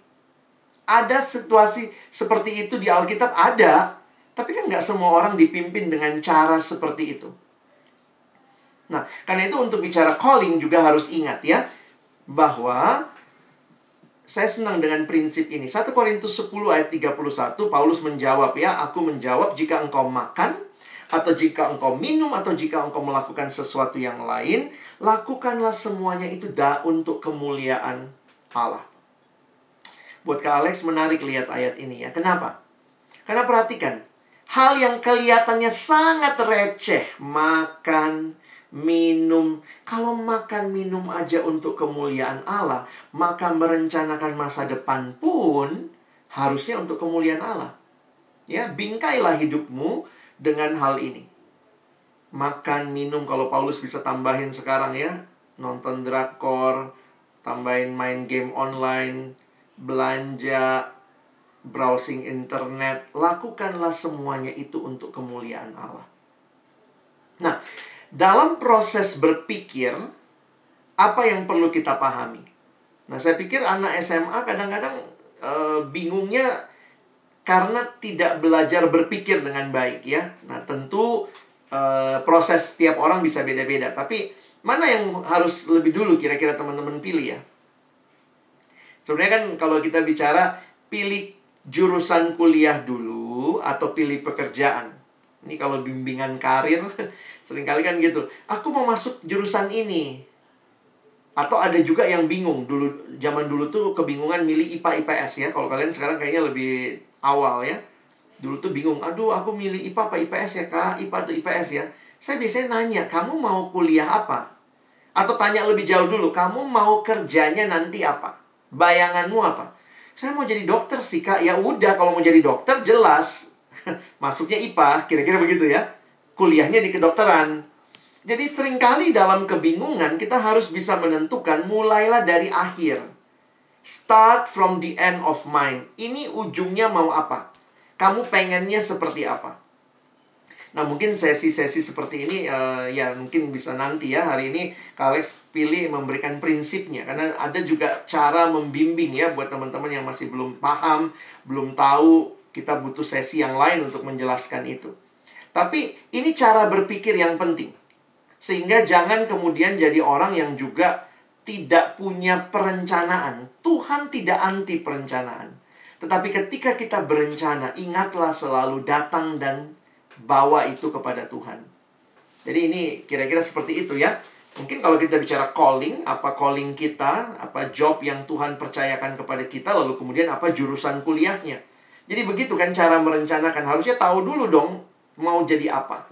Ada situasi seperti itu di Alkitab ada, tapi kan nggak semua orang dipimpin dengan cara seperti itu. Nah, karena itu untuk bicara calling juga harus ingat ya bahwa saya senang dengan prinsip ini. 1 Korintus 10 ayat 31, Paulus menjawab ya, aku menjawab jika engkau makan, atau jika engkau minum, atau jika engkau melakukan sesuatu yang lain, lakukanlah semuanya itu da untuk kemuliaan Allah. Buat Kak Alex menarik lihat ayat ini ya. Kenapa? Karena perhatikan, hal yang kelihatannya sangat receh, makan, minum. Kalau makan minum aja untuk kemuliaan Allah, maka merencanakan masa depan pun harusnya untuk kemuliaan Allah. Ya, bingkailah hidupmu dengan hal ini. Makan, minum kalau Paulus bisa tambahin sekarang ya, nonton drakor, tambahin main game online, belanja, browsing internet, lakukanlah semuanya itu untuk kemuliaan Allah. Nah, dalam proses berpikir, apa yang perlu kita pahami? Nah, saya pikir anak SMA kadang-kadang e, bingungnya karena tidak belajar berpikir dengan baik ya. Nah, tentu e, proses setiap orang bisa beda-beda, tapi mana yang harus lebih dulu kira-kira teman-teman pilih ya? Sebenarnya kan kalau kita bicara pilih jurusan kuliah dulu atau pilih pekerjaan. Ini kalau bimbingan karir [LAUGHS] Seringkali kan gitu. Aku mau masuk jurusan ini. Atau ada juga yang bingung dulu zaman dulu tuh kebingungan milih IPA IPS ya. Kalau kalian sekarang kayaknya lebih awal ya. Dulu tuh bingung, aduh aku milih IPA apa IPS ya kak? IPA atau IPS ya? Saya biasanya nanya, kamu mau kuliah apa? Atau tanya lebih jauh dulu, kamu mau kerjanya nanti apa? Bayanganmu apa? Saya mau jadi dokter sih kak. Ya udah kalau mau jadi dokter jelas. [LAUGHS] Masuknya IPA, kira-kira begitu ya. Kuliahnya di kedokteran. Jadi sering kali dalam kebingungan kita harus bisa menentukan mulailah dari akhir. Start from the end of mind. Ini ujungnya mau apa? Kamu pengennya seperti apa? Nah mungkin sesi-sesi seperti ini uh, ya mungkin bisa nanti ya hari ini Kak Alex pilih memberikan prinsipnya karena ada juga cara membimbing ya buat teman-teman yang masih belum paham, belum tahu kita butuh sesi yang lain untuk menjelaskan itu. Tapi ini cara berpikir yang penting. Sehingga jangan kemudian jadi orang yang juga tidak punya perencanaan. Tuhan tidak anti perencanaan. Tetapi ketika kita berencana, ingatlah selalu datang dan bawa itu kepada Tuhan. Jadi ini kira-kira seperti itu ya. Mungkin kalau kita bicara calling, apa calling kita, apa job yang Tuhan percayakan kepada kita, lalu kemudian apa jurusan kuliahnya. Jadi begitu kan cara merencanakan. Harusnya tahu dulu dong mau jadi apa.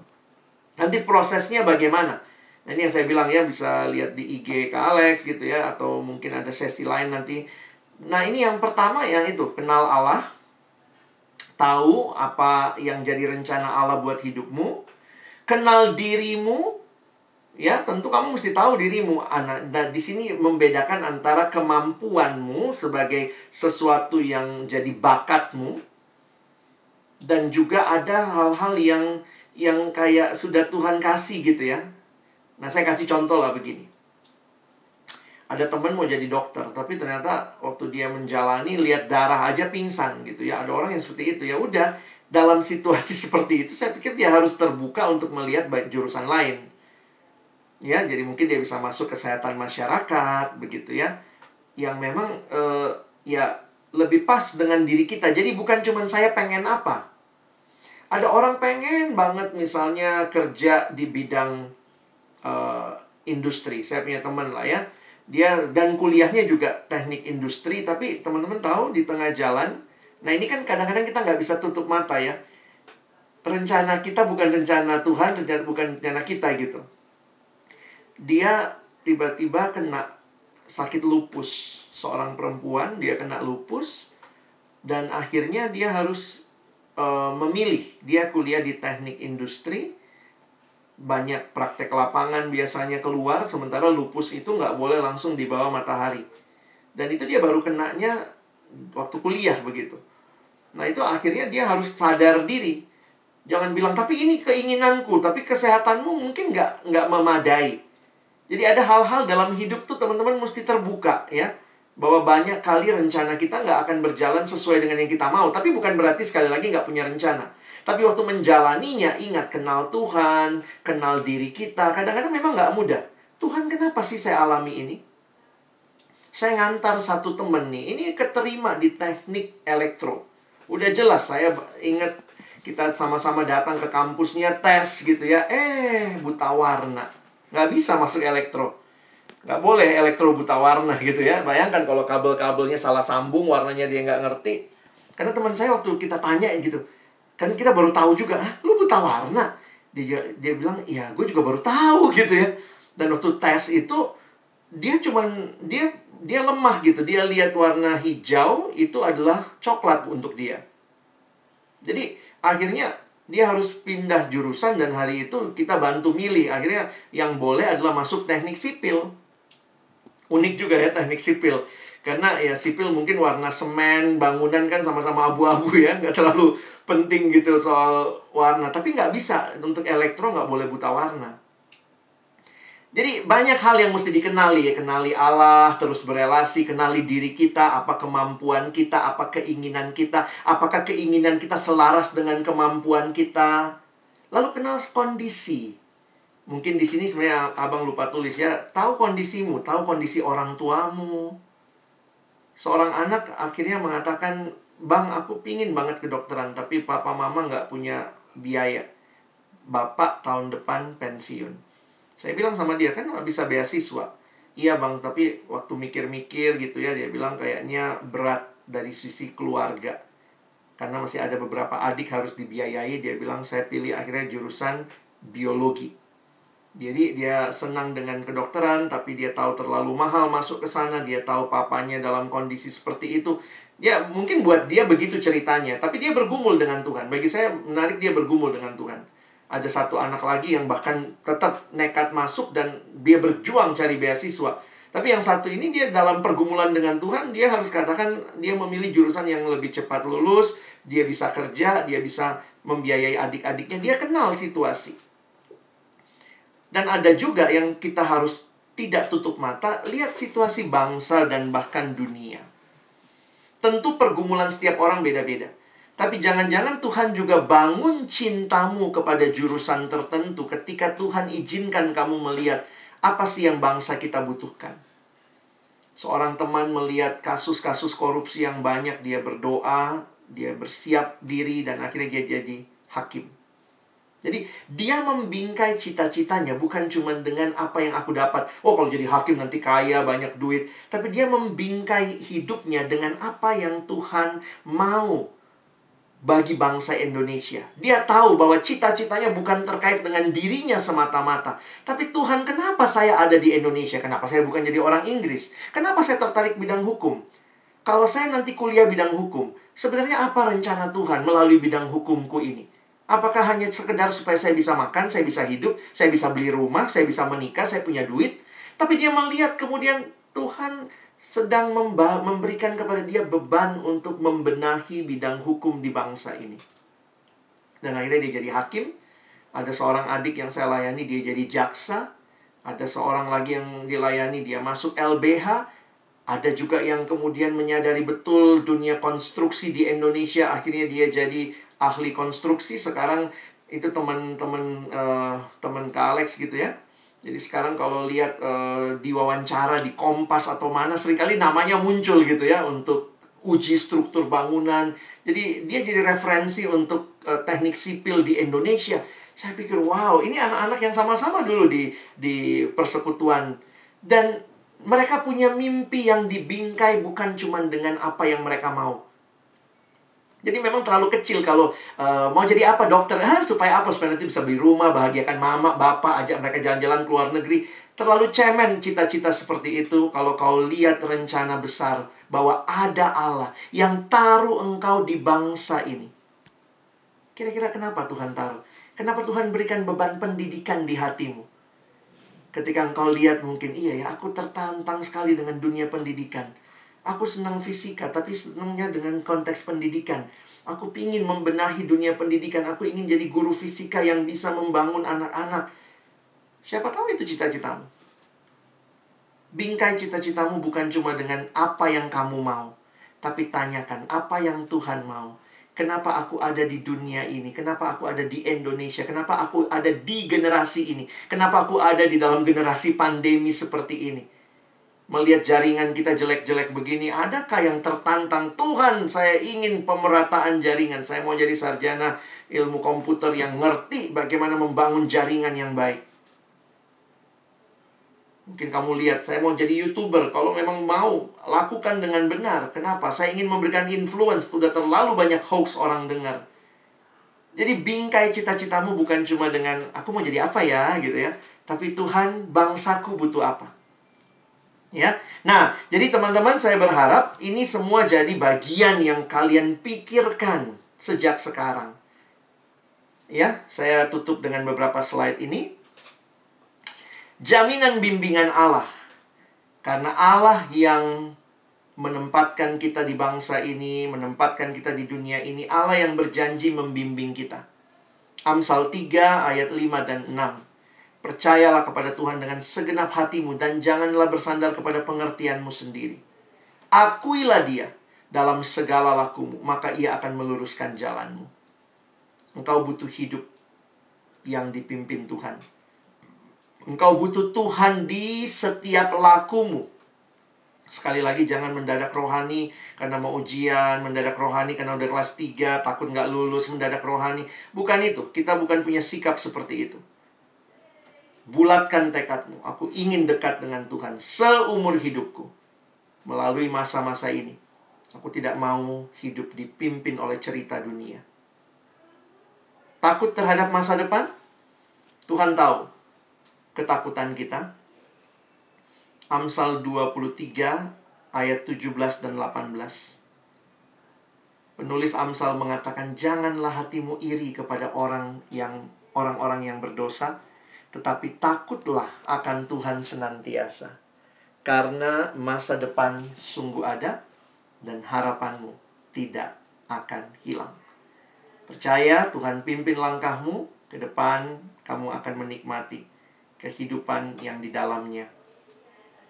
Nanti prosesnya bagaimana? Nah, ini yang saya bilang ya bisa lihat di IG ke Alex gitu ya atau mungkin ada sesi lain nanti. Nah, ini yang pertama yang itu, kenal Allah. Tahu apa yang jadi rencana Allah buat hidupmu. Kenal dirimu. Ya, tentu kamu mesti tahu dirimu. Anak, nah, di sini membedakan antara kemampuanmu sebagai sesuatu yang jadi bakatmu dan juga ada hal-hal yang yang kayak sudah Tuhan kasih gitu ya. Nah, saya kasih contoh lah begini. Ada teman mau jadi dokter, tapi ternyata waktu dia menjalani lihat darah aja pingsan gitu ya. Ada orang yang seperti itu ya udah dalam situasi [LAUGHS] seperti itu saya pikir dia harus terbuka untuk melihat baik jurusan lain. Ya, jadi mungkin dia bisa masuk kesehatan masyarakat begitu ya. Yang memang uh, ya lebih pas dengan diri kita. Jadi bukan cuma saya pengen apa, ada orang pengen banget misalnya kerja di bidang uh, industri. Saya punya teman lah ya. Dia dan kuliahnya juga teknik industri, tapi teman-teman tahu di tengah jalan. Nah ini kan kadang-kadang kita nggak bisa tutup mata ya. Rencana kita bukan rencana Tuhan, rencana bukan rencana kita gitu. Dia tiba-tiba kena sakit lupus. Seorang perempuan dia kena lupus dan akhirnya dia harus uh, memilih. Dia kuliah di teknik industri. Banyak praktek lapangan biasanya keluar sementara lupus itu nggak boleh langsung di bawah matahari. Dan itu dia baru kenanya waktu kuliah begitu. Nah itu akhirnya dia harus sadar diri. Jangan bilang tapi ini keinginanku tapi kesehatanmu mungkin nggak nggak memadai jadi ada hal-hal dalam hidup tuh teman-teman mesti terbuka ya bahwa banyak kali rencana kita nggak akan berjalan sesuai dengan yang kita mau. Tapi bukan berarti sekali lagi nggak punya rencana. Tapi waktu menjalaninya, ingat kenal Tuhan, kenal diri kita. Kadang-kadang memang nggak mudah. Tuhan kenapa sih saya alami ini? Saya ngantar satu temen nih, ini keterima di teknik elektro. Udah jelas, saya ingat kita sama-sama datang ke kampusnya tes gitu ya. Eh, buta warna. Nggak bisa masuk elektro. Nggak boleh elektro buta warna gitu ya. Bayangkan kalau kabel-kabelnya salah sambung warnanya dia nggak ngerti. Karena teman saya waktu kita tanya gitu kan kita baru tahu juga ah lu buta warna? Dia dia bilang ya gue juga baru tahu [LAUGHS] gitu ya. Dan waktu tes itu dia cuman dia dia lemah gitu. Dia lihat warna hijau itu adalah coklat untuk dia. Jadi akhirnya dia harus pindah jurusan dan hari itu kita bantu milih. Akhirnya yang boleh adalah masuk teknik sipil. Unik juga ya teknik sipil. Karena ya sipil mungkin warna semen bangunan kan sama-sama abu-abu ya nggak terlalu penting gitu soal warna. Tapi nggak bisa untuk elektro nggak boleh buta warna jadi banyak hal yang mesti dikenali ya kenali Allah terus berelasi kenali diri kita apa kemampuan kita apa keinginan kita apakah keinginan kita selaras dengan kemampuan kita lalu kenal kondisi Mungkin di sini sebenarnya abang lupa tulis ya. Tahu kondisimu, tahu kondisi orang tuamu. Seorang anak akhirnya mengatakan, Bang, aku pingin banget kedokteran, tapi papa mama nggak punya biaya. Bapak tahun depan pensiun. Saya bilang sama dia, kan bisa beasiswa. Iya bang, tapi waktu mikir-mikir gitu ya, dia bilang kayaknya berat dari sisi keluarga. Karena masih ada beberapa adik harus dibiayai, dia bilang saya pilih akhirnya jurusan biologi. Jadi dia senang dengan kedokteran, tapi dia tahu terlalu mahal masuk ke sana, dia tahu papanya dalam kondisi seperti itu. Ya mungkin buat dia begitu ceritanya, tapi dia bergumul dengan Tuhan. Bagi saya menarik dia bergumul dengan Tuhan ada satu anak lagi yang bahkan tetap nekat masuk dan dia berjuang cari beasiswa. Tapi yang satu ini dia dalam pergumulan dengan Tuhan, dia harus katakan dia memilih jurusan yang lebih cepat lulus, dia bisa kerja, dia bisa membiayai adik-adiknya, dia kenal situasi. Dan ada juga yang kita harus tidak tutup mata, lihat situasi bangsa dan bahkan dunia. Tentu pergumulan setiap orang beda-beda. Tapi jangan-jangan Tuhan juga bangun cintamu kepada jurusan tertentu ketika Tuhan izinkan kamu melihat apa sih yang bangsa kita butuhkan. Seorang teman melihat kasus-kasus korupsi yang banyak, dia berdoa, dia bersiap diri, dan akhirnya dia jadi hakim. Jadi dia membingkai cita-citanya bukan cuma dengan apa yang aku dapat. Oh kalau jadi hakim nanti kaya banyak duit. Tapi dia membingkai hidupnya dengan apa yang Tuhan mau bagi bangsa Indonesia. Dia tahu bahwa cita-citanya bukan terkait dengan dirinya semata-mata. Tapi Tuhan, kenapa saya ada di Indonesia? Kenapa saya bukan jadi orang Inggris? Kenapa saya tertarik bidang hukum? Kalau saya nanti kuliah bidang hukum, sebenarnya apa rencana Tuhan melalui bidang hukumku ini? Apakah hanya sekedar supaya saya bisa makan, saya bisa hidup, saya bisa beli rumah, saya bisa menikah, saya punya duit? Tapi dia melihat kemudian Tuhan sedang memberikan kepada dia beban untuk membenahi bidang hukum di bangsa ini. Dan akhirnya dia jadi hakim. Ada seorang adik yang saya layani, dia jadi jaksa. Ada seorang lagi yang dilayani, dia masuk LBH. Ada juga yang kemudian menyadari betul dunia konstruksi di Indonesia. Akhirnya dia jadi ahli konstruksi. Sekarang itu teman-teman uh, teman Kak Alex gitu ya jadi sekarang kalau lihat uh, di wawancara di Kompas atau mana sering kali namanya muncul gitu ya untuk uji struktur bangunan. Jadi dia jadi referensi untuk uh, teknik sipil di Indonesia. Saya pikir wow, ini anak-anak yang sama-sama dulu di di persekutuan dan mereka punya mimpi yang dibingkai bukan cuma dengan apa yang mereka mau jadi memang terlalu kecil kalau uh, mau jadi apa dokter, ah, supaya apa supaya nanti bisa beli rumah, bahagiakan mama, bapak, ajak mereka jalan-jalan ke luar negeri. Terlalu cemen cita-cita seperti itu kalau kau lihat rencana besar bahwa ada Allah yang taruh engkau di bangsa ini. Kira-kira kenapa Tuhan taruh? Kenapa Tuhan berikan beban pendidikan di hatimu? Ketika engkau lihat mungkin, iya ya, aku tertantang sekali dengan dunia pendidikan. Aku senang fisika, tapi senangnya dengan konteks pendidikan. Aku ingin membenahi dunia pendidikan. Aku ingin jadi guru fisika yang bisa membangun anak-anak. Siapa tahu itu cita-citamu. Bingkai cita-citamu bukan cuma dengan apa yang kamu mau. Tapi tanyakan, apa yang Tuhan mau? Kenapa aku ada di dunia ini? Kenapa aku ada di Indonesia? Kenapa aku ada di generasi ini? Kenapa aku ada di dalam generasi pandemi seperti ini? Melihat jaringan kita jelek-jelek begini, adakah yang tertantang? Tuhan, saya ingin pemerataan jaringan. Saya mau jadi sarjana ilmu komputer yang ngerti bagaimana membangun jaringan yang baik. Mungkin kamu lihat, saya mau jadi YouTuber. Kalau memang mau, lakukan dengan benar. Kenapa? Saya ingin memberikan influence. Sudah terlalu banyak hoax orang dengar. Jadi bingkai cita-citamu bukan cuma dengan, aku mau jadi apa ya, gitu ya. Tapi Tuhan, bangsaku butuh apa? Ya. Nah, jadi teman-teman saya berharap ini semua jadi bagian yang kalian pikirkan sejak sekarang. Ya, saya tutup dengan beberapa slide ini. Jaminan bimbingan Allah. Karena Allah yang menempatkan kita di bangsa ini, menempatkan kita di dunia ini, Allah yang berjanji membimbing kita. Amsal 3 ayat 5 dan 6. Percayalah kepada Tuhan dengan segenap hatimu dan janganlah bersandar kepada pengertianmu sendiri. Akuilah dia dalam segala lakumu, maka ia akan meluruskan jalanmu. Engkau butuh hidup yang dipimpin Tuhan. Engkau butuh Tuhan di setiap lakumu. Sekali lagi jangan mendadak rohani karena mau ujian, mendadak rohani karena udah kelas 3, takut nggak lulus, mendadak rohani. Bukan itu, kita bukan punya sikap seperti itu. Bulatkan tekadmu. Aku ingin dekat dengan Tuhan seumur hidupku. Melalui masa-masa ini. Aku tidak mau hidup dipimpin oleh cerita dunia. Takut terhadap masa depan? Tuhan tahu ketakutan kita. Amsal 23 ayat 17 dan 18. Penulis Amsal mengatakan janganlah hatimu iri kepada orang yang orang-orang yang berdosa, tetapi takutlah akan Tuhan senantiasa. Karena masa depan sungguh ada dan harapanmu tidak akan hilang. Percaya Tuhan pimpin langkahmu ke depan, kamu akan menikmati kehidupan yang di dalamnya.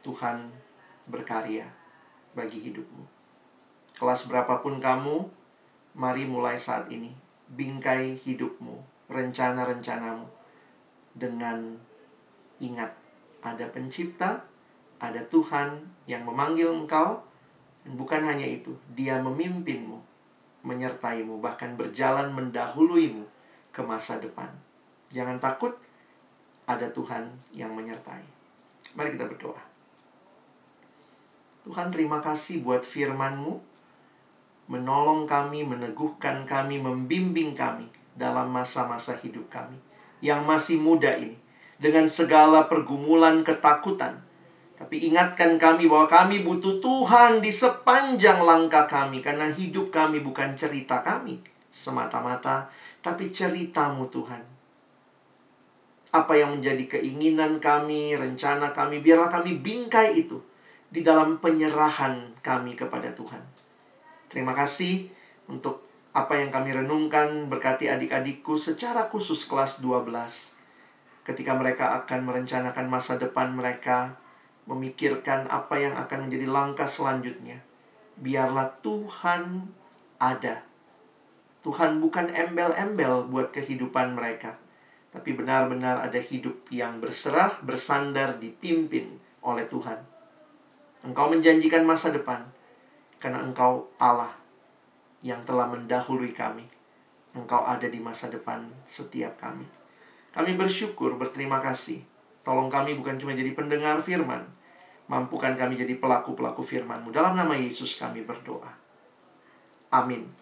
Tuhan berkarya bagi hidupmu. Kelas berapapun kamu, mari mulai saat ini bingkai hidupmu, rencana-rencanamu dengan ingat ada pencipta, ada Tuhan yang memanggil engkau dan bukan hanya itu, dia memimpinmu, menyertaimu, bahkan berjalan mendahuluimu ke masa depan. Jangan takut, ada Tuhan yang menyertai. Mari kita berdoa. Tuhan terima kasih buat firman-Mu menolong kami, meneguhkan kami, membimbing kami dalam masa-masa hidup kami yang masih muda ini dengan segala pergumulan ketakutan. Tapi ingatkan kami bahwa kami butuh Tuhan di sepanjang langkah kami karena hidup kami bukan cerita kami semata-mata, tapi ceritamu Tuhan. Apa yang menjadi keinginan kami, rencana kami, biarlah kami bingkai itu di dalam penyerahan kami kepada Tuhan. Terima kasih untuk apa yang kami renungkan berkati adik-adikku secara khusus kelas 12 ketika mereka akan merencanakan masa depan mereka memikirkan apa yang akan menjadi langkah selanjutnya biarlah Tuhan ada. Tuhan bukan embel-embel buat kehidupan mereka tapi benar-benar ada hidup yang berserah bersandar dipimpin oleh Tuhan. Engkau menjanjikan masa depan karena Engkau Allah yang telah mendahului kami. Engkau ada di masa depan setiap kami. Kami bersyukur, berterima kasih. Tolong kami bukan cuma jadi pendengar firman, mampukan kami jadi pelaku-pelaku firman-Mu. Dalam nama Yesus kami berdoa. Amin.